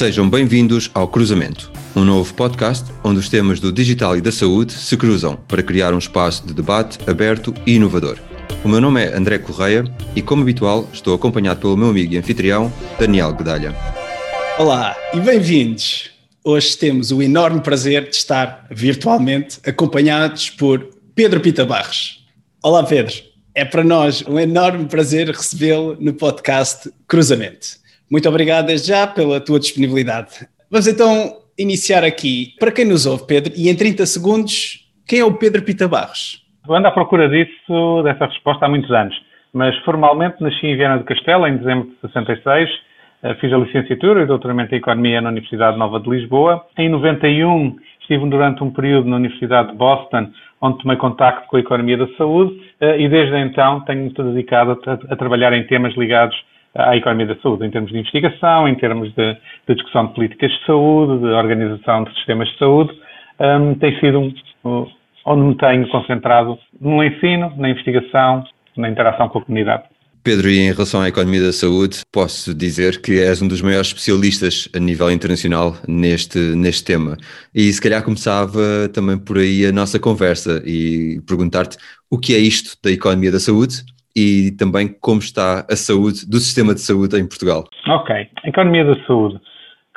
Sejam bem-vindos ao Cruzamento, um novo podcast onde os temas do digital e da saúde se cruzam para criar um espaço de debate aberto e inovador. O meu nome é André Correia e, como habitual, estou acompanhado pelo meu amigo e anfitrião, Daniel Gedalha. Olá e bem-vindos! Hoje temos o enorme prazer de estar virtualmente acompanhados por Pedro Pita Barros. Olá, Pedro. É para nós um enorme prazer recebê-lo no podcast Cruzamento. Muito obrigado já pela tua disponibilidade. Vamos então iniciar aqui. Para quem nos ouve, Pedro, e em 30 segundos, quem é o Pedro Pita Barros? Ando à procura disso, dessa resposta há muitos anos, mas formalmente nasci em Viana do Castelo em dezembro de 66, eh, fiz a licenciatura e doutoramento em Economia na Universidade Nova de Lisboa. Em 91 estive durante um período na Universidade de Boston, onde tomei contacto com a economia da saúde eh, e desde então tenho-me dedicado a, a trabalhar em temas ligados à economia da saúde, em termos de investigação, em termos de, de discussão de políticas de saúde, de organização de sistemas de saúde. Um, tem sido um, onde me tenho concentrado no ensino, na investigação, na interação com a comunidade. Pedro, e em relação à economia da saúde, posso dizer que és um dos maiores especialistas a nível internacional neste, neste tema. E se calhar começava também por aí a nossa conversa e perguntar-te o que é isto da economia da saúde e também como está a saúde do sistema de saúde em Portugal. Ok, economia da saúde.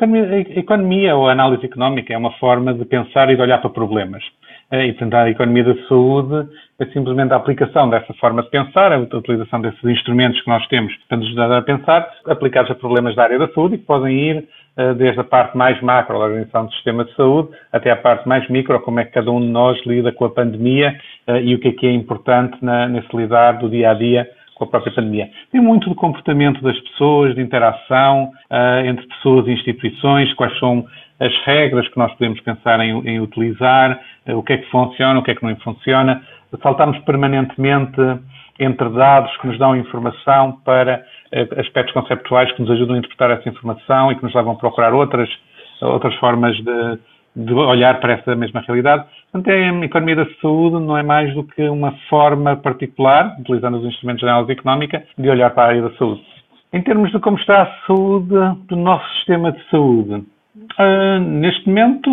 A economia ou análise económica é uma forma de pensar e de olhar para problemas. Eh, e, portanto, a economia da saúde é simplesmente a aplicação dessa forma de pensar, a utilização desses instrumentos que nós temos para nos ajudar a pensar, aplicados a problemas da área da saúde e que podem ir desde a parte mais macro da organização do sistema de saúde até a parte mais micro, como é que cada um de nós lida com a pandemia uh, e o que é que é importante na, nesse lidar do dia a dia com a própria pandemia. Tem muito do comportamento das pessoas, de interação uh, entre pessoas e instituições, quais são as regras que nós podemos pensar em, em utilizar, uh, o que é que funciona, o que é que não funciona. Saltamos permanentemente entre dados que nos dão informação para aspectos conceptuais que nos ajudam a interpretar essa informação e que nos levam a procurar outras, outras formas de, de olhar para essa mesma realidade. Portanto, a economia da saúde não é mais do que uma forma particular, utilizando os instrumentos de análise económica, de olhar para a área da saúde. Em termos de como está a saúde do nosso sistema de saúde, uh, neste momento,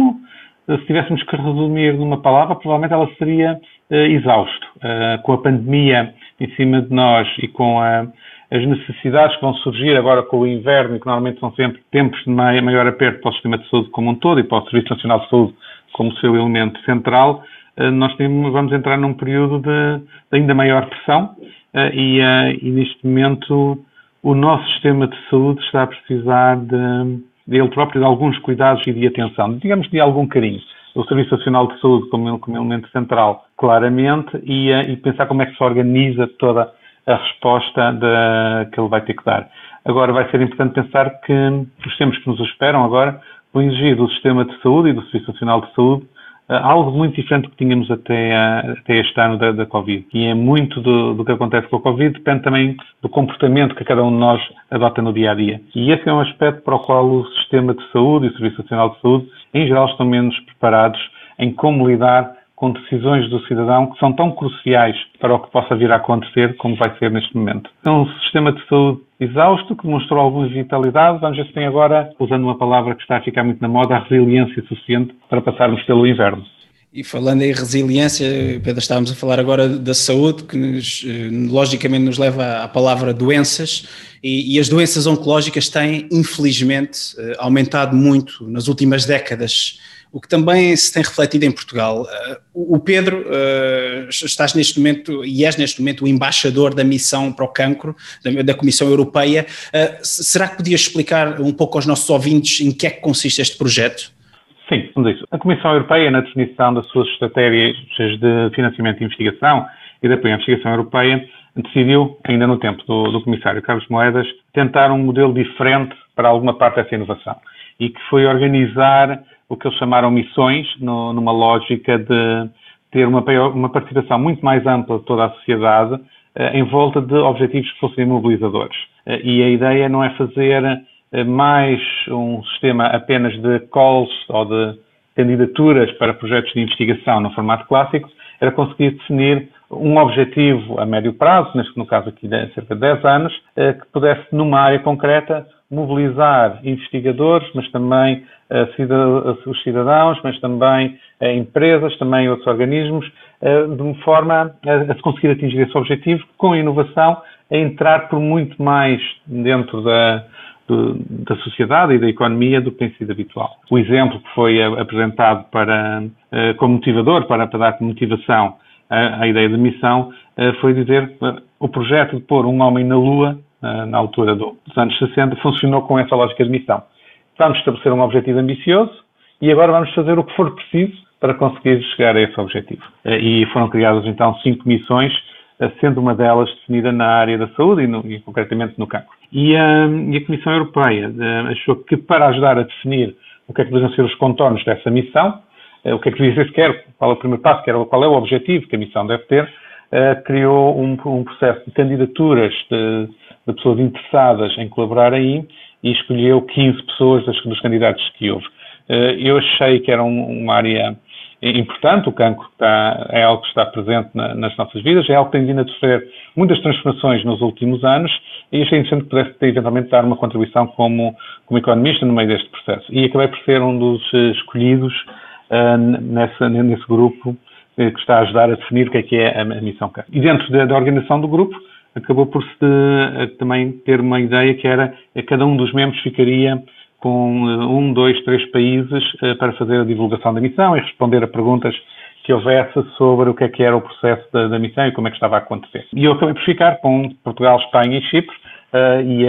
se tivéssemos que resumir numa palavra, provavelmente ela seria uh, exausto. Com a pandemia em cima de nós e com a as necessidades que vão surgir agora com o inverno e que normalmente são sempre tempos de maior aperto para o sistema de saúde como um todo e para o Serviço Nacional de Saúde como seu elemento central, eh, nós temos, vamos entrar num período de, de ainda maior pressão eh, e, eh, e, neste momento o nosso sistema de saúde está a precisar de, de ele próprio de alguns cuidados e de atenção, digamos de algum carinho. O Serviço Nacional de Saúde como, como elemento central, claramente, e, e pensar como é que se organiza toda a resposta de, que ele vai ter que dar. Agora, vai ser importante pensar que os tempos que nos esperam agora vão exigir do sistema de saúde e do Serviço Nacional de Saúde uh, algo muito diferente do que tínhamos até, uh, até este ano da, da Covid. E é muito do, do, que acontece com a Covid, depende também do comportamento que cada um de nós adota no dia a dia. E esse é um aspecto para o qual o sistema de saúde e o Serviço Nacional de Saúde, em geral, estão menos preparados em como lidar com decisões do cidadão que são tão cruciais para o que possa vir a acontecer como vai ser neste momento. É um sistema de saúde exausto, que demonstrou alguma vitalidade. Vamos ver se tem agora, usando uma palavra que está a ficar muito na moda, a resiliência suficiente para passarmos pelo inverno. E falando em resiliência, Pedro, estávamos a falar agora da saúde, que nos, eh, logicamente nos leva à palavra doenças, e, e, as doenças oncológicas têm, infelizmente, eh, aumentado muito nas últimas décadas o que também se tem refletido em Portugal. Uh, o Pedro, uh, estás neste momento e és neste momento o embaixador da missão para o cancro, da, Comissão Europeia. Uh, será que podias explicar um pouco aos nossos ouvintes em que é que consiste este projeto? Sim, vamos isso. A Comissão Europeia, na definição das suas estratégias de financiamento e investigação e de apoio à investigação europeia, decidiu, ainda no tempo do, do Comissário Carlos Moedas, tentar um modelo diferente para alguma parte dessa inovação e que foi organizar o que eles chamaram missões, no, numa lógica de ter uma, uma, participação muito mais ampla de toda a sociedade eh, em volta de objetivos que fossem mobilizadores. Eh, e a ideia não é fazer eh, mais um sistema apenas de calls ou de candidaturas para projetos de investigação no formato clássico, era conseguir definir um objetivo a médio prazo, neste no caso aqui de cerca de 10 anos, que pudesse, numa área concreta, mobilizar investigadores, mas também os cidadãos, mas também empresas, também outros organismos, de uma forma a, se conseguir atingir esse objetivo com a inovação, a entrar por muito mais dentro da, da sociedade e da economia do que tem sido habitual. O exemplo que foi apresentado para, como motivador, para, para dar motivação à, ideia de missão, foi dizer o projeto de pôr um homem na Lua eh, na altura dos anos 60, funcionou com essa lógica de missão. Vamos estabelecer um objetivo ambicioso e agora vamos fazer o que for preciso para conseguir chegar a esse objetivo. Eh, e foram criadas então cinco missões, eh, sendo uma delas definida na área da saúde e, no, e concretamente no cancro. E, e, a Comissão Europeia achou que para ajudar a definir o que é que devem ser os contornos dessa missão, o que é que devia ser sequer, qual é o primeiro passo, qual é o objetivo que a missão deve ter, criou um, um processo de candidaturas de, de pessoas interessadas em colaborar aí e escolheu 15 pessoas das, dos candidatos que houve. Eh, eu achei que era um, uma área importante, o cancro está, é algo que está presente na, nas nossas vidas, é algo que tem vindo a sofrer muitas transformações nos últimos anos e achei interessante que pudesse eventualmente dar uma contribuição como, como economista no meio deste processo. E acabei por ser um dos eh, escolhidos uh, nessa, nesse grupo que está a ajudar a definir o que é que é a, a missão cancro. E dentro da, da organização do grupo, acabou por se eh, também ter uma ideia que era que cada um dos membros ficaria com eh, um, dois, três países eh, para fazer a divulgação da missão e responder a perguntas que houvesse sobre o que é que era o processo da, da missão e como é que estava a acontecer. E eu acabei por ficar com Portugal, Espanha e Chipre e,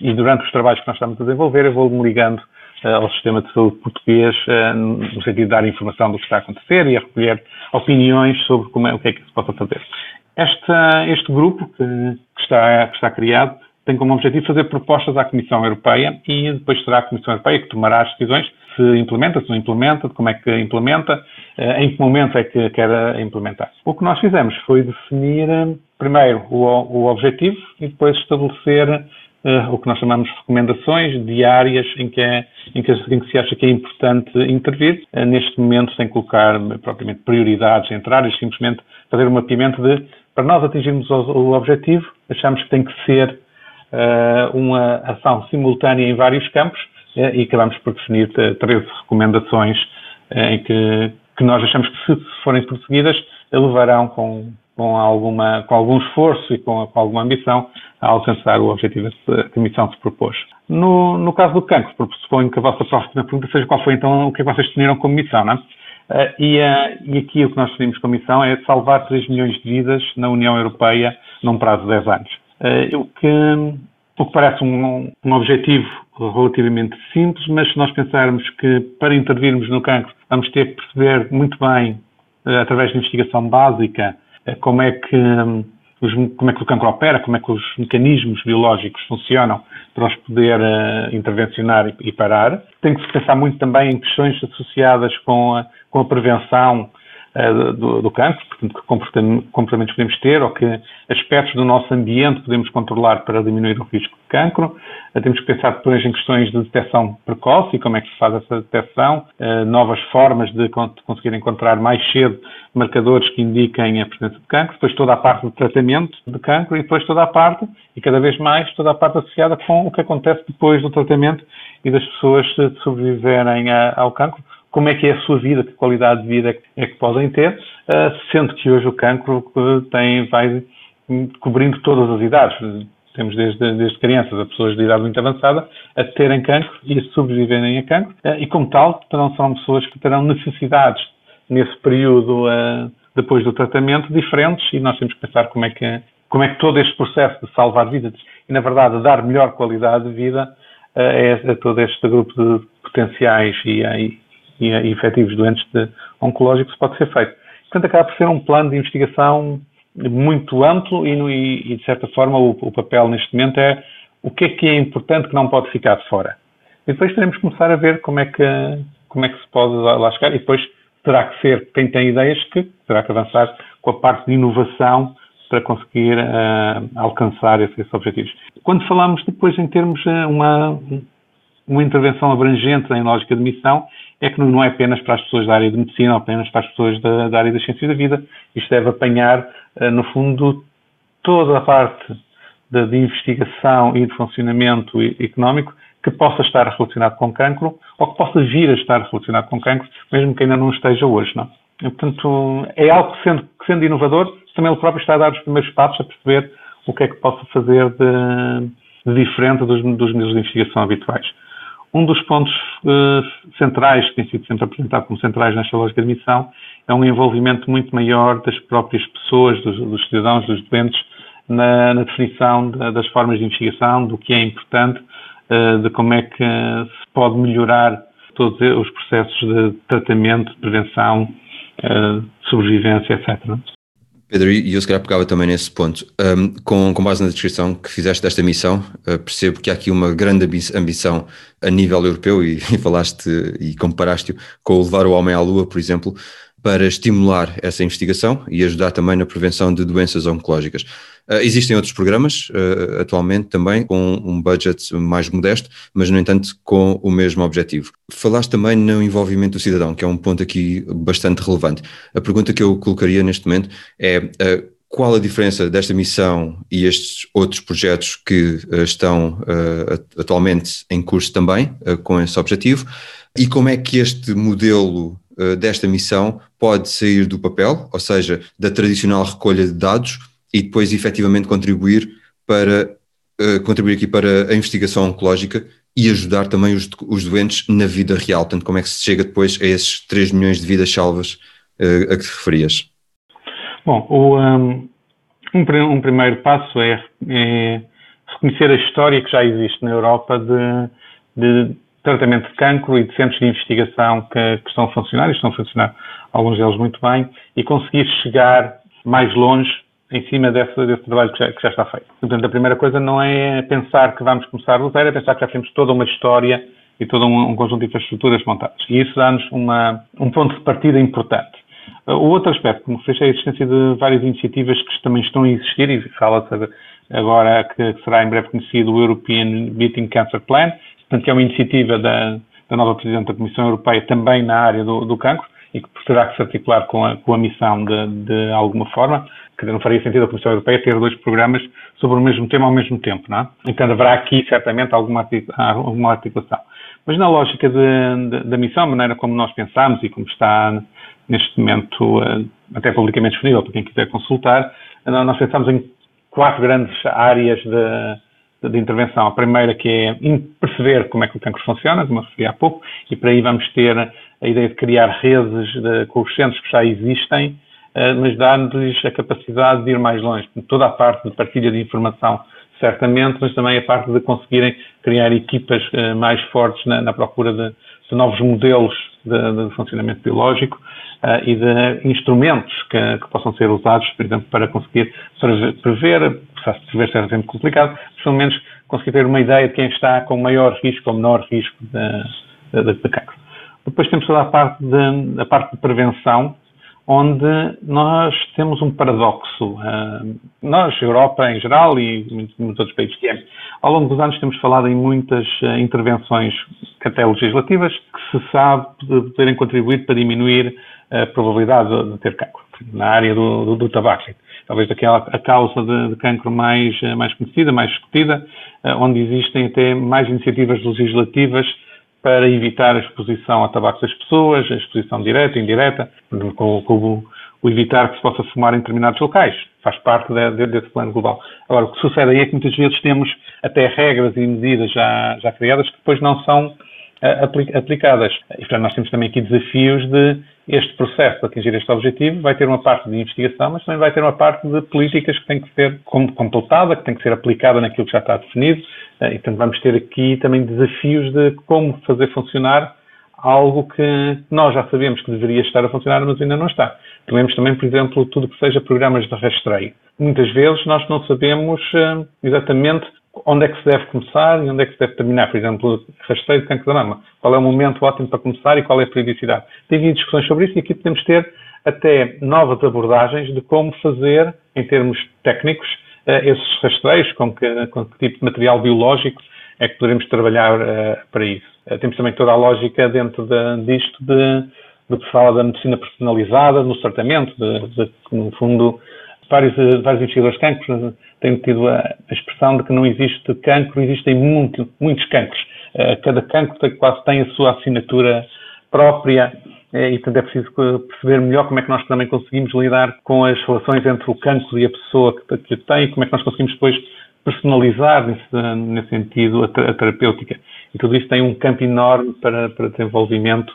e, durante os trabalhos que nós estamos a desenvolver eu vou-me ligando ao sistema de saúde português no sentido de dar informação do que está a acontecer e a recolher opiniões sobre como é, o que é que se possa fazer. Este grupo que, que, está, que está criado tem como objetivo fazer propostas à Comissão Europeia e depois será a Comissão Europeia que tomará as decisões se implementa, se não implementa, como é que implementa, eh, em que momento é que quer implementar. O que nós fizemos foi definir eh, primeiro o, o objetivo e depois estabelecer uh, o que nós chamamos de recomendações diárias em que, é, em que, em que se acha que é importante intervir, uh, neste momento sem colocar propriamente prioridades entre áreas, simplesmente fazer um mapeamento de para nós atingirmos o, objetivo, achamos que tem que ser uh, uma ação simultânea em vários campos uh, e acabamos por definir 13 recomendações uh, em que, que, nós achamos que, se, forem prosseguidas, levarão com, com, alguma, com algum esforço e com, com, alguma ambição a alcançar o objetivo que a missão se propôs. No, no caso do cancro, suponho que a vossa próxima pergunta seja qual foi então o que é vocês definiram como missão, não é? Uh, e, uh, e, aqui o que nós definimos como missão é salvar 3 milhões de vidas na União Europeia num prazo de 10 anos. Uh, o, que, o que parece um, um, objetivo relativamente simples, mas se nós pensarmos que para intervirmos no cancro vamos ter que perceber muito bem, através de investigação básica, como é que um, os, como é que o cancro opera, como é que os mecanismos biológicos funcionam para os poder uh, intervencionar e, e, parar. Tem que se pensar muito também em questões associadas com a, com a prevenção uh, do, do, cancro, portanto, que comportamentos podemos ter ou que aspectos do nosso ambiente podemos controlar para diminuir o risco de cancro. Uh, temos que pensar depois em questões de detecção precoce e como é que se faz essa detecção, novas formas de conseguir encontrar mais cedo marcadores que indiquem a presença de cancro, depois toda a parte do tratamento de cancro e depois toda a parte, e cada vez mais, toda a parte associada com o que acontece depois do tratamento e das pessoas sobreviverem ao cancro, como é que é a sua vida, que qualidade de vida é que podem ter, ah, sendo que hoje o cancro tem, vai cobrindo todas as idades. Temos desde, desde crianças a pessoas de idade muito avançada a terem cancro e a sobreviverem a cancro, ah, e como tal, não são pessoas que terão necessidades nesse período depois do tratamento diferentes e nós temos que pensar como é que, como é que todo este processo de salvar vidas e, na verdade, dar melhor qualidade de vida uh, é a todo este grupo de potenciais e, e, e, e efetivos doentes de, oncológicos pode ser feito. Portanto, acaba por ser um plano de investigação muito amplo e, e de certa forma, o, o, papel neste momento é o que é que é importante que não pode ficar de fora. E depois teremos que começar a ver como é que, como é que se pode lá chegar e depois terá que ser quem tem ideias que terá que avançar com a parte de inovação para conseguir uh, alcançar esses, esses, objetivos. Quando falamos depois em termos de uma, uma intervenção abrangente em lógica de missão, é que não é apenas para as pessoas da área de medicina ou apenas para as pessoas da, da área das ciências da vida. Isto deve apanhar, uh, no fundo, toda a parte de, de, investigação e de funcionamento económico que possa estar relacionado com cancro ou que possa vir a estar relacionado com cancro, mesmo que ainda não esteja hoje, não? E, portanto, é algo que sendo, que sendo inovador, também ele próprio está a dar os primeiros passos a perceber o que é que possa fazer de, de diferente dos, dos modelos de investigação habituais. Um dos pontos uh, centrais, que tem sido sempre apresentado como centrais nesta lógica de missão, é um envolvimento muito maior das próprias pessoas, dos, dos cidadãos, dos doentes, na, na definição de, das formas de investigação, do que é importante, uh, de como é que se pode melhorar todos os processos de tratamento, de prevenção, uh, sobrevivência, etc. Pedro, e eu se calhar pegava também nesse ponto. Um, com, com base na descrição que fizeste desta missão, uh, percebo que há aqui uma grande ambição a nível europeu e, e falaste e comparaste-o com o levar o homem à lua, por exemplo, para estimular essa investigação e ajudar também na prevenção de doenças oncológicas. Uh, existem outros programas uh, atualmente também com um budget mais modesto, mas no entanto com o mesmo objetivo. Falaste também no envolvimento do cidadão, que é um ponto aqui bastante relevante. A pergunta que eu colocaria neste momento é uh, qual a diferença desta missão e estes outros projetos que estão atualmente em curso também com esse objetivo e como é que este modelo desta missão pode sair do papel, ou seja, da tradicional recolha de dados e depois efetivamente contribuir para uh, contribuir aqui para a investigação oncológica e ajudar também os, os doentes na vida real. Portanto, como é que se chega depois a esses 3 milhões de vidas salvas uh, a que te referias? Bom, o, um, um, um, primeiro passo é, é, reconhecer a história que já existe na Europa de, de tratamento de cancro e de centros de investigação que, que estão a funcionar, e estão a funcionar alguns deles muito bem, e conseguir chegar mais longe em cima desse, desse trabalho que já, que já, está feito. Portanto, a primeira coisa não é pensar que vamos começar do zero, é pensar que já temos toda uma história e todo um, um conjunto de infraestruturas montadas. E isso dá-nos um ponto de partida importante. O outro aspecto, como referiste, é a existência de várias iniciativas que também estão a existir, e fala-se agora que será em breve conhecido o European Beating Cancer Plan, portanto, que é uma iniciativa da, da nova Presidente da Comissão Europeia também na área do, do cancro, e que terá que se articular com a, com a missão de, de alguma forma, que não faria sentido a Comissão Europeia ter dois programas sobre o mesmo tema ao mesmo tempo, não é? Então haverá aqui certamente alguma, alguma articulação. Mas na lógica de, de, da missão, a maneira como nós pensamos e como está neste momento eh, até publicamente disponível para quem quiser consultar, nós pensamos em quatro grandes áreas de, de intervenção. A primeira que é perceber como é que o cancro funciona, como eu referi há pouco, e para aí vamos ter a ideia de criar redes de, com os centros que já existem, uh, mas dá-nos a capacidade de ir mais longe. Toda a parte de partilha de informação, certamente, mas também a parte de conseguirem criar equipas uh, mais fortes na, na procura de, de, novos modelos de, de funcionamento biológico uh, e de instrumentos que, que, possam ser usados, por exemplo, para conseguir prever, prever prever ser sempre complicado, mas pelo menos conseguir ter uma ideia de quem está com maior risco ou menor risco de, de, de cancro. Depois temos toda a parte de, a parte de prevenção, onde nós temos um paradoxo. Uh, nós, Europa em geral e muitos outros países que é, ao longo dos anos temos falado em muitas uh, intervenções até legislativas que se sabe poderem contribuir para diminuir a probabilidade de, de ter cancro na área do, do, do tabaco. Talvez daquela a causa de, de cancro mais, mais conhecida, mais discutida, uh, onde existem até mais iniciativas legislativas para evitar a exposição a tabaco das pessoas, a exposição direta e indireta, com, com o evitar que se possa fumar em determinados locais. Faz parte de, de, desse plano global. Agora, o que sucede aí é que muitas vezes temos até regras e medidas já, já criadas que depois não são aplicadas. E, portanto, nós temos também aqui desafios de este processo para atingir este objetivo vai ter uma parte de investigação, mas também vai ter uma parte de políticas que tem que ser completada, que tem que ser aplicada naquilo que já está definido. Eh, e, portanto, vamos ter aqui também desafios de como fazer funcionar algo que nós já sabemos que deveria estar a funcionar, mas ainda não está. Temos também, por exemplo, tudo que seja programas de rastreio. Muitas vezes nós não sabemos uh, exatamente onde é que se deve começar e onde é que se deve terminar. Por exemplo, rastreio de cancro da mama. Qual é o momento ótimo para começar e qual é a periodicidade? Tem havido discussões sobre isso e aqui podemos ter até novas abordagens de como fazer, em termos técnicos, eh, esses rastreios, com que, com que tipo de material biológico é que poderemos trabalhar uh, para isso. Uh, temos também toda a lógica dentro de, disto de, de que fala da medicina personalizada, no tratamento, de, de, no fundo, vários, vários investigadores de cancro têm tido a, expressão de que não existe cancro, existem muito, muitos cancros. cada cancro tem, quase tem a sua assinatura própria e, portanto, é preciso perceber melhor como é que nós também conseguimos lidar com as relações entre o cancro e a pessoa que, que tem e como é que nós conseguimos depois personalizar nesse, nesse sentido a, a, terapêutica. E tudo isso tem um campo enorme para, para desenvolvimento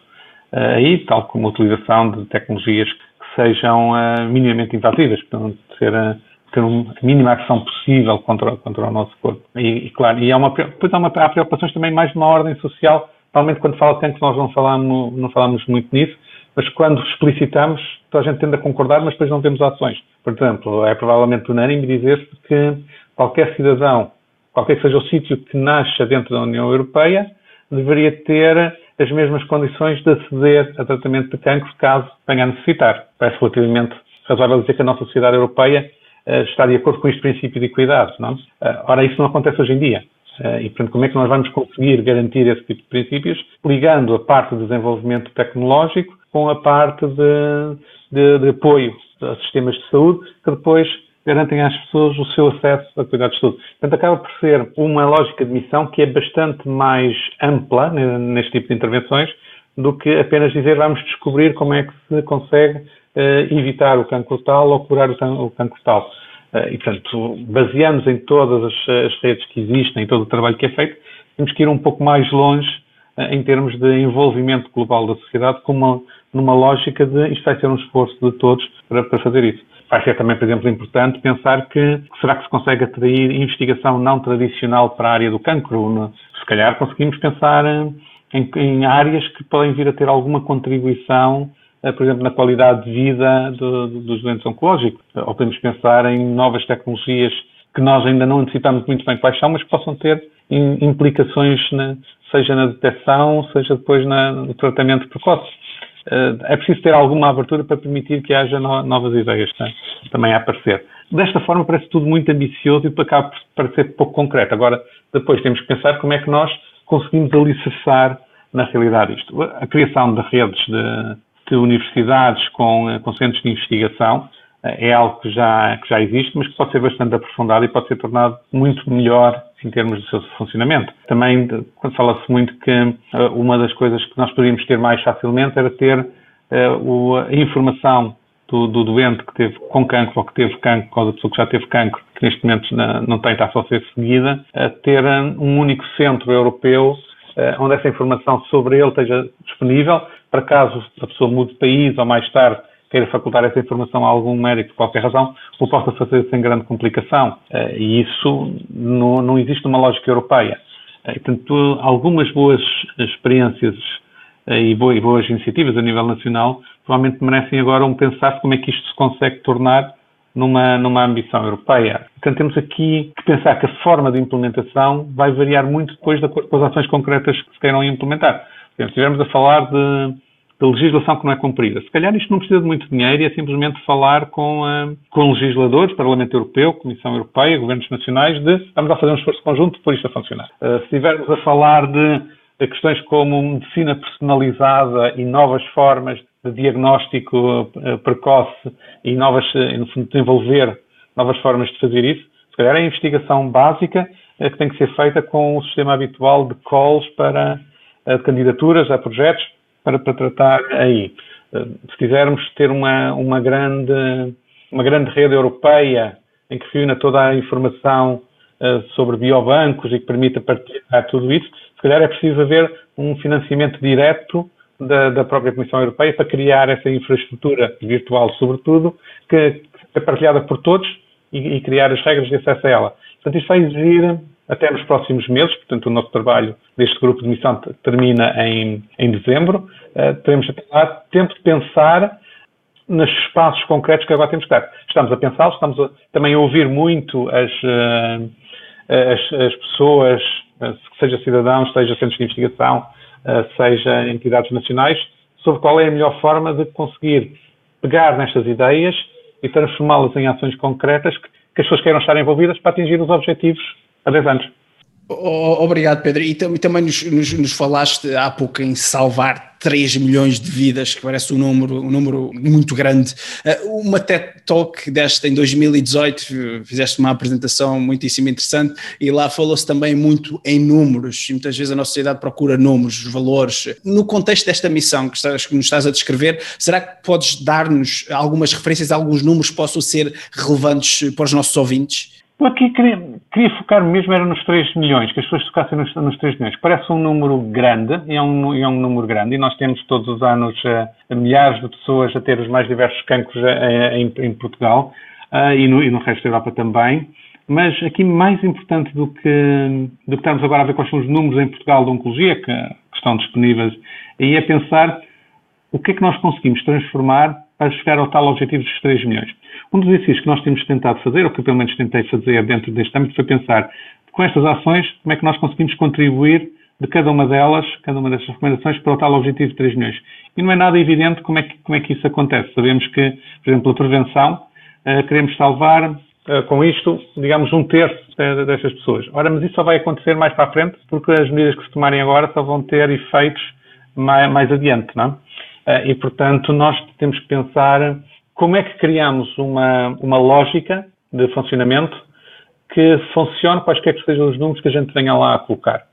uh, aí, tal como a utilização de tecnologias que sejam uh, minimamente invasivas, portanto, uh, ter a mínima ação possível contra, contra o nosso corpo. E, e claro, e há, uma, depois há, uma, há preocupações também mais de uma ordem social, Normalmente, quando fala cancro, nós não falamos, não falamos muito nisso, mas quando explicitamos, toda a gente tende a concordar, mas depois não temos ações. Por exemplo, é provavelmente unânime dizer-se que qualquer cidadão, qualquer que seja o sítio que nasça dentro da União Europeia, deveria ter as mesmas condições de aceder a tratamento de cancro caso venha a necessitar. Parece relativamente razoável dizer que a nossa sociedade europeia uh, está de acordo com este princípio de equidade, não? Uh, ora, isso não acontece hoje em dia. Uh, e, portanto, como é que nós vamos conseguir garantir esse tipo de princípios? Ligando a parte de desenvolvimento tecnológico com a parte de, de, de apoio a sistemas de saúde, que depois garantem às pessoas o seu acesso a cuidados de saúde. Portanto, acaba por ser uma lógica de missão que é bastante mais ampla neste tipo de intervenções do que apenas dizer vamos descobrir como é que se consegue evitar o cancro tal ou curar o, can o cancro tal. Uh, e, portanto, baseamos em todas as, as, redes que existem, em todo o trabalho que é feito, temos que ir um pouco mais longe uh, em termos de envolvimento global da sociedade, com uma, numa lógica de isto vai ser um esforço de todos para, para fazer isso. Vai ser também, por exemplo, importante pensar que será que se consegue atrair investigação não tradicional para a área do cancro? Se calhar conseguimos pensar em, em áreas que podem vir a ter alguma contribuição eh, por exemplo, na qualidade de vida do, dos doentes oncológicos. Ou podemos pensar em novas tecnologias que nós ainda não antecipamos muito bem quais são, mas que possam ter implicações, na, seja na detecção, seja depois na, no tratamento precoce. Eh, é preciso ter alguma abertura para permitir que haja no, novas ideias tá? também a aparecer. Desta forma parece tudo muito ambicioso e acaba por parecer pouco concreto. Agora, depois temos que pensar como é que nós conseguimos alicerçar na realidade isto. A criação de redes de, de universidades com, eh, com centros de investigação eh, é algo que já, que já existe, mas que pode ser bastante aprofundado e pode ser tornado muito melhor em termos do seu funcionamento. Também, fala-se muito que uh, uma das coisas que nós poderíamos ter mais facilmente era ter a informação do, do, doente que teve com cancro ou que teve cancro, ou da pessoa que já teve cancro, que neste momento não, tem, está só a ser seguida, a ter um único centro europeu onde essa informação sobre ele esteja disponível, para caso a pessoa mude de país ou mais tarde queira facultar essa informação a algum médico por qualquer razão, o possa fazer sem grande complicação. Eh, e isso não, não existe numa lógica europeia. Eh, portanto, algumas boas experiências eh, e boas, iniciativas a nível nacional provavelmente merecem agora um pensar como é que isto se consegue tornar numa, numa ambição europeia. Portanto, temos aqui que pensar que a forma de implementação vai variar muito depois de acordo com as ações concretas que se queiram implementar. Por exemplo, estivermos a falar de de legislação que não é cumprida. Se calhar isto não precisa de muito dinheiro e é simplesmente falar com, uh, com legisladores, Parlamento Europeu, Comissão Europeia, Governos Nacionais, de vamos lá fazer um esforço conjunto para isto a funcionar. Uh, se estivermos a falar de, de, questões como medicina personalizada e novas formas de diagnóstico uh, precoce e novas, no fundo, desenvolver novas formas de fazer isso, se calhar é a investigação básica que tem que ser feita com o sistema habitual de calls para candidaturas a projetos para, para tratar aí. Eh, se quisermos ter uma, uma, grande, uma grande rede europeia em que reúna toda a informação uh, sobre biobancos e que permita partilhar tudo isso, se calhar é preciso haver um financiamento direto da, da própria Comissão Europeia para criar essa infraestrutura virtual, sobretudo, que é partilhada por todos e, e criar as regras de acesso a ela. Portanto, isto vai exigir até nos próximos meses, portanto, o nosso trabalho deste grupo de missão termina em, em dezembro. Uh, teremos a tempo de pensar nos espaços concretos que agora temos que dar. Estamos a pensar, estamos a, também a ouvir muito as, uh, as, as, pessoas, uh, seja cidadãos, seja centros de investigação, seja entidades nacionais, sobre qual é a melhor forma de conseguir pegar nestas ideias e transformá-las em ações concretas que, que as pessoas queiram estar envolvidas para atingir os objetivos a 10 anos. Obrigado, Pedro. E também nos, nos, nos, falaste há pouco em salvar 3 milhões de vidas, que parece um número, um número muito grande. Eh, uma TED Talk desta em 2018, fizeste uma apresentação muitíssimo interessante e lá falou-se também muito em números. E muitas vezes a nossa sociedade procura números, valores. No contexto desta missão que, estás, que nos estás a descrever, será que podes dar-nos algumas referências, alguns números que possam ser relevantes para os nossos ouvintes? Aqui queria, queria focar mesmo era nos 3 milhões, que as pessoas focassem nos, nos 3 milhões. Parece um número grande, e é um, é um número grande, e nós temos todos os anos uh, milhares de pessoas a ter os mais diversos cancros uh, em, em, Portugal uh, e, no, e, no, resto da Europa também. Mas aqui mais importante do que, do que estarmos agora a ver quais são os números em Portugal de oncologia que, que estão disponíveis, aí é pensar o que é que nós conseguimos transformar para chegar ao tal objetivo dos 3 milhões. Um dos exercícios que nós temos tentado fazer, ou que eu pelo menos tentei fazer dentro deste âmbito, foi pensar com estas ações como é que nós conseguimos contribuir de cada uma delas, cada uma destas recomendações, para o tal objetivo de 3 milhões. E não é nada evidente como é que, como é que isso acontece. Sabemos que, por exemplo, a prevenção, uh, queremos salvar uh, com isto, digamos, um terço destas pessoas. Ora, mas isso só vai acontecer mais para a frente, porque as medidas que se tomarem agora só vão ter efeitos mais, mais adiante, não é? Uh, e, portanto, nós temos que pensar como é que criamos uma, uma lógica de funcionamento que funcione quaisquer que sejam os números que a gente venha lá a colocar.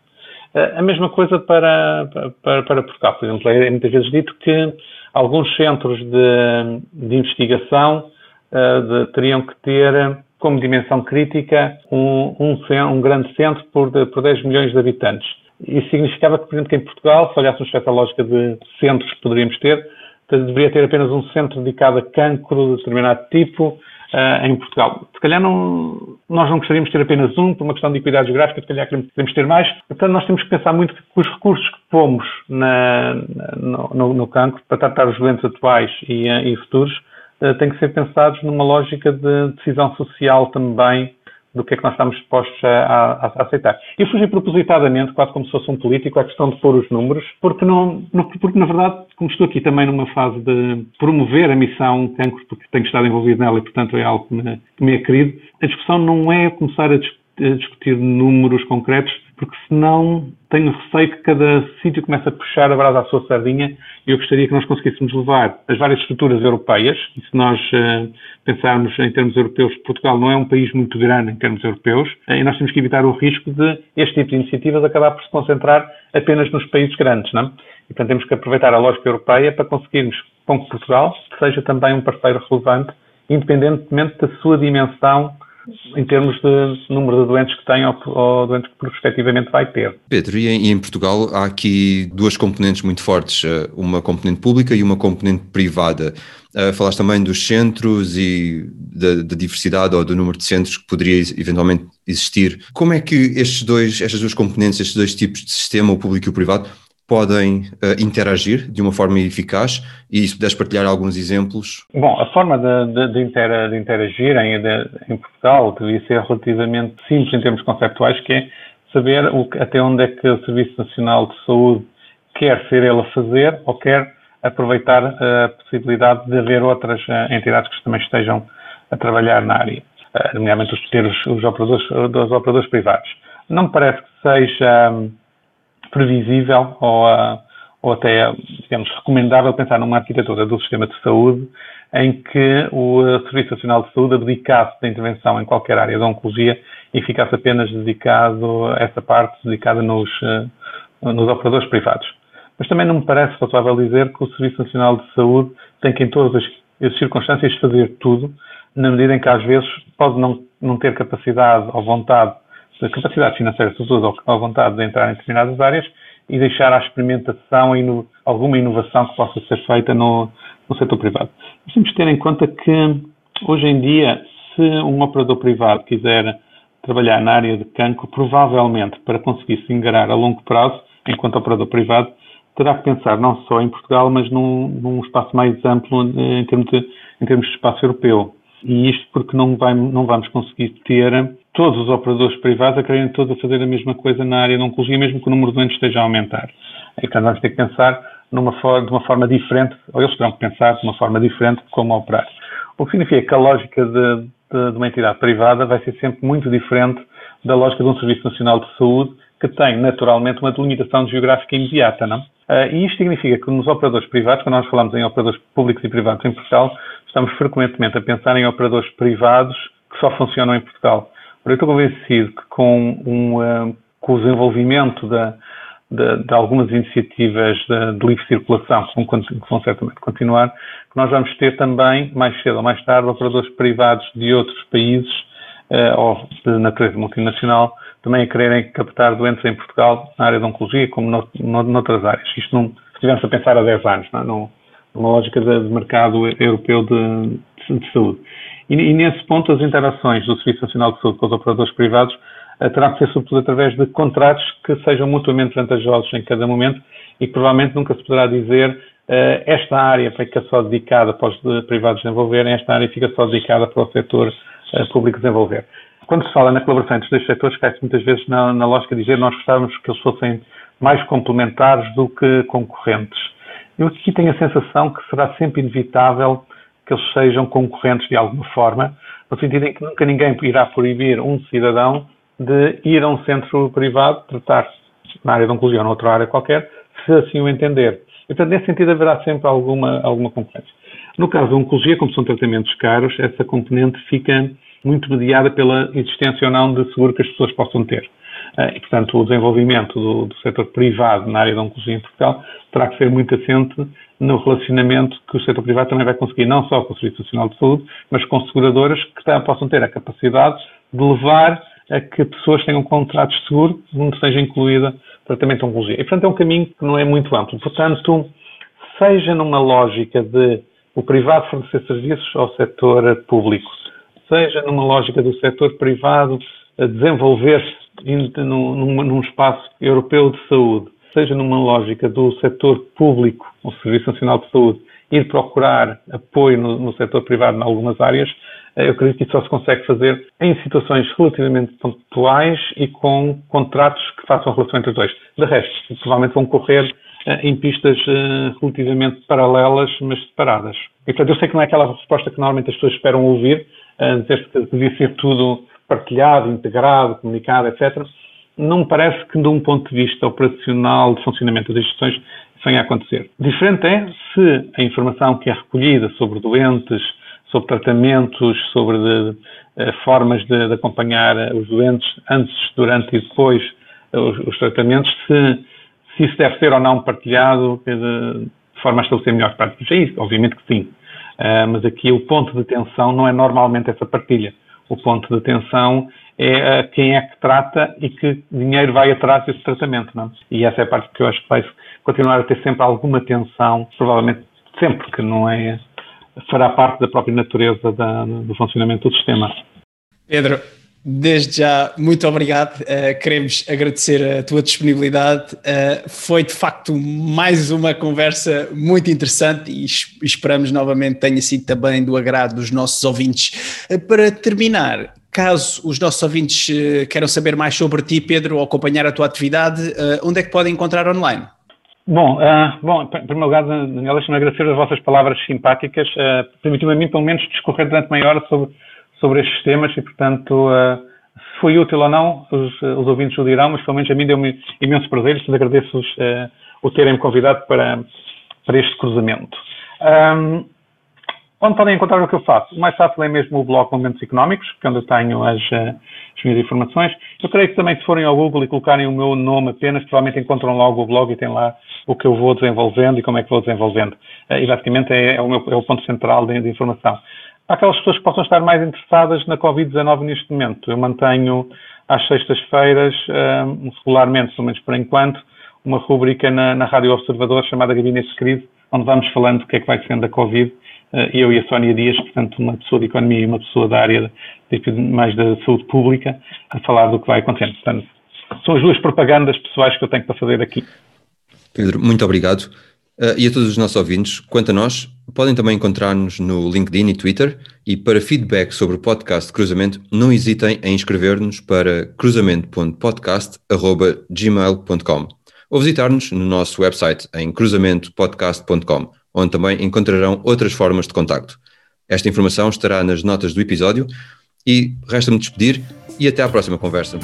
Eh, a mesma coisa para, para, para Portugal. Por exemplo, é muitas vezes dito que alguns centros de, de investigação uh, de, teriam que ter como dimensão crítica um, um, um grande centro por, por 10 milhões de habitantes. Isso significava que, por exemplo, que em Portugal, se olhássemos para essa lógica de centros que poderíamos ter, deveria ter apenas um centro dedicado a cancro de determinado tipo uh, em Portugal. Se calhar não, nós não gostaríamos de ter apenas um, por uma questão de equidade geográfica, se calhar queremos ter mais. Portanto, nós temos que pensar muito que os recursos que pomos na, no, no, no, cancro para tratar os doentes atuais e, uh, e futuros uh, têm que ser pensados numa lógica de decisão social também do que é que nós estamos dispostos a, a, a, aceitar. Eu fugi propositadamente, quase como se fosse um político, à questão de pôr os números, porque, não, porque na verdade, como estou aqui também numa fase de promover a missão cancro, porque tenho estado envolvido nela e, portanto, é algo que me, que me é querido, a discussão não é começar a discutir a discutir números concretos, porque senão tenho receio que cada sítio comece a puxar a brasa à sua sardinha e eu gostaria que nós conseguíssemos levar as várias estruturas europeias, e se nós uh, pensarmos em termos europeus, Portugal não é um país muito grande em termos europeus, uh, e nós temos que evitar o risco de este tipo de iniciativas acabar por se concentrar apenas nos países grandes, não? E, portanto, temos que aproveitar a lógica europeia para conseguirmos com que Portugal seja também um parceiro relevante, independentemente da sua dimensão em termos de número de doentes que tem ou, ou doentes que prospectivamente vai ter. Pedro, e em, e em, Portugal há aqui duas componentes muito fortes, eh, uma componente pública e uma componente privada. Uh, falaste também dos centros e da, da, diversidade ou do número de centros que poderia eventualmente existir. Como é que estes dois, estas duas componentes, estes dois tipos de sistema, o público e o privado, podem uh, interagir de uma forma eficaz e se puderes partilhar alguns exemplos. Bom, a forma de, de, de, de interagir em, em, Portugal devia ser relativamente simples em termos conceptuais, que é saber o, até onde é que o Serviço Nacional de Saúde quer ser ele a fazer ou quer aproveitar a possibilidade de haver outras uh, entidades que também estejam a trabalhar na área, nomeadamente os, os, operadores, os operadores privados. Não me parece que seja um, previsível ou, uh, ou até, digamos, recomendável pensar numa arquitetura do sistema de saúde em que o Serviço Nacional de Saúde abdicasse da intervenção em qualquer área da oncologia e ficasse apenas dedicado a essa parte, dedicada nos, uh, nos operadores privados. Mas também não me parece razoável dizer que o Serviço Nacional de Saúde tem que, em todas as circunstâncias, fazer tudo, na medida em que, às vezes, pode não, não ter capacidade ou vontade da capacidade financeira, sobretudo, ou a vontade de entrar em determinadas áreas e deixar à experimentação ino alguma inovação que possa ser feita no, no setor privado. Nós temos que ter em conta que, hoje em dia, se um operador privado quiser trabalhar na área de cancro, provavelmente, para conseguir se engarar a longo prazo, enquanto operador privado, terá que pensar não só em Portugal, mas num, num espaço mais amplo em termos, de, em termos de espaço europeu. E isto porque não, vai, não vamos conseguir ter todos os operadores privados a quererem todos a fazer a mesma coisa na área da oncologia, mesmo que o número de doentes esteja a aumentar. E portanto vamos ter que pensar numa for de uma forma diferente, ou eles terão que pensar de uma forma diferente como operar. O que significa que a lógica de, de, de uma entidade privada vai ser sempre muito diferente da lógica de um Serviço Nacional de Saúde que tem naturalmente uma delimitação geográfica imediata, não? Uh, e isto significa que nos operadores privados, quando nós falamos em operadores públicos e privados em Portugal, estamos frequentemente a pensar em operadores privados que só funcionam em Portugal. Eu estou convencido que com, um, com o desenvolvimento da, de, de, algumas iniciativas de, de, livre circulação, que vão, que vão certamente continuar, que nós vamos ter também, mais cedo ou mais tarde, operadores privados de outros países uh, ou de natureza multinacional também a quererem captar doentes em Portugal na área de oncologia, como no, no, noutras áreas. Isto não, se estivermos a pensar há 10 anos, não, é? não, numa lógica de, de mercado europeu de, de saúde. E, e, nesse ponto, as interações do Serviço Nacional de Saúde com os operadores privados uh, terão que ser sobretudo através de contratos que sejam mutuamente vantajosos em cada momento e que provavelmente nunca se poderá dizer uh, esta área fica só dedicada para os privados desenvolverem, esta área fica só dedicada para o setor uh, público desenvolver quando se fala na colaboração entre os dois setores, cai-se muitas vezes na, na lógica de dizer nós gostávamos que eles fossem mais complementares do que concorrentes. Eu aqui tenho a sensação que será sempre inevitável que eles sejam concorrentes de alguma forma, no sentido em que nunca ninguém irá proibir um cidadão de ir a um centro privado, tratar na área de oncologia ou noutra área qualquer, se assim o entender. E, portanto, nesse sentido haverá sempre alguma, alguma concorrência. No caso da oncologia, como são tratamentos caros, essa componente fica muito mediada pela existência ou não de seguro que as pessoas possam ter. Eh, e, portanto, o desenvolvimento do, do setor privado na área da oncologia em Portugal terá que ser muito assente no relacionamento que o setor privado também vai conseguir, não só com o Serviço Nacional de Saúde, mas com seguradoras que possam ter a capacidade de levar a que pessoas tenham contratos de seguro onde seja incluída tratamento de oncologia. E, portanto, é um caminho que não é muito amplo. Portanto, seja numa lógica de o privado fornecer serviços ao setor público, seja numa lógica do setor privado a desenvolver-se num, num, espaço europeu de saúde, seja numa lógica do setor público, o Serviço Nacional de Saúde, ir procurar apoio no, no setor privado em algumas áreas, eh, eu acredito que isso só se consegue fazer em situações relativamente pontuais e com contratos que façam relação entre os dois. De resto, provavelmente vão correr eh, em pistas eh, relativamente paralelas, mas separadas. E, portanto, eu sei que não é aquela resposta que normalmente as pessoas esperam ouvir, dizer que devia ser tudo partilhado, integrado, comunicado, etc. Não me parece que, de um ponto de vista operacional de funcionamento das instituições, isso venha a acontecer. Diferente é se a informação que é recolhida sobre doentes, sobre tratamentos, sobre de, de, formas de, de, acompanhar os doentes antes, durante e depois os, os tratamentos, se, se, isso deve ser ou não partilhado de, forma a estabelecer melhores práticas. É isso, obviamente que sim. Uh, mas aqui o ponto de tensão não é normalmente essa partilha. O ponto de tensão é uh, quem é que trata e que dinheiro vai atrás desse tratamento. Não? É? E essa é a parte que eu acho que vai continuar a ter sempre alguma tensão, provavelmente sempre que não é, fará parte da própria natureza da, do funcionamento do sistema. Pedro, Desde já, muito obrigado. Uh, queremos agradecer a tua disponibilidade. Uh, foi de facto mais uma conversa muito interessante e esperamos novamente tenha sido também do agrado dos nossos ouvintes. Uh, para terminar, caso os nossos ouvintes queiram saber mais sobre ti, Pedro, ou acompanhar a tua atividade, onde é que podem encontrar online? Bom, bom, em primeiro lugar, Daniel, deixa-me agradecer as vossas palavras simpáticas. Uh, Permitiu-me pelo menos, discorrer durante meia hora sobre sobre estes temas e, portanto, uh, se foi útil ou não, os, os ouvintes o dirão, mas pelo menos a mim deu-me imenso prazer e agradeço-vos uh, o terem-me convidado para, para este cruzamento. Um, onde podem encontrar o que eu faço? O mais fácil é mesmo o blog Momentos Económicos, que é onde eu tenho as, eh, as minhas informações. Eu creio que também se forem ao Google e colocarem o meu nome apenas, provavelmente encontram logo o blog e tem lá o que eu vou desenvolvendo e como é que vou desenvolvendo. E basicamente é, é, o, meu, é o ponto central de, de informação aquelas pessoas que possam estar mais interessadas na Covid-19 neste momento. Eu mantenho às sextas-feiras, um, regularmente, pelo menos por enquanto, uma rubrica na, na Rádio Observador chamada Gabinete de Crise, onde vamos falando do que é que vai sendo a Covid. Uh, eu e a Sónia Dias, portanto, uma pessoa de economia e uma pessoa da área de, mais da saúde pública, a falar do que vai acontecendo. Portanto, são as duas propagandas pessoais que eu tenho para fazer aqui. Pedro, muito obrigado. Uh, e a todos os nossos ouvintes, quanto a nós, podem também encontrar-nos no LinkedIn e Twitter. E para feedback sobre o podcast Cruzamento, não hesitem em inscrever-nos para cruzamento.podcast.gmail.com ou visitar-nos no nosso website em cruzamentoPodcast.com, onde também encontrarão outras formas de contacto. Esta informação estará nas notas do episódio E resta-me despedir e até à próxima conversa.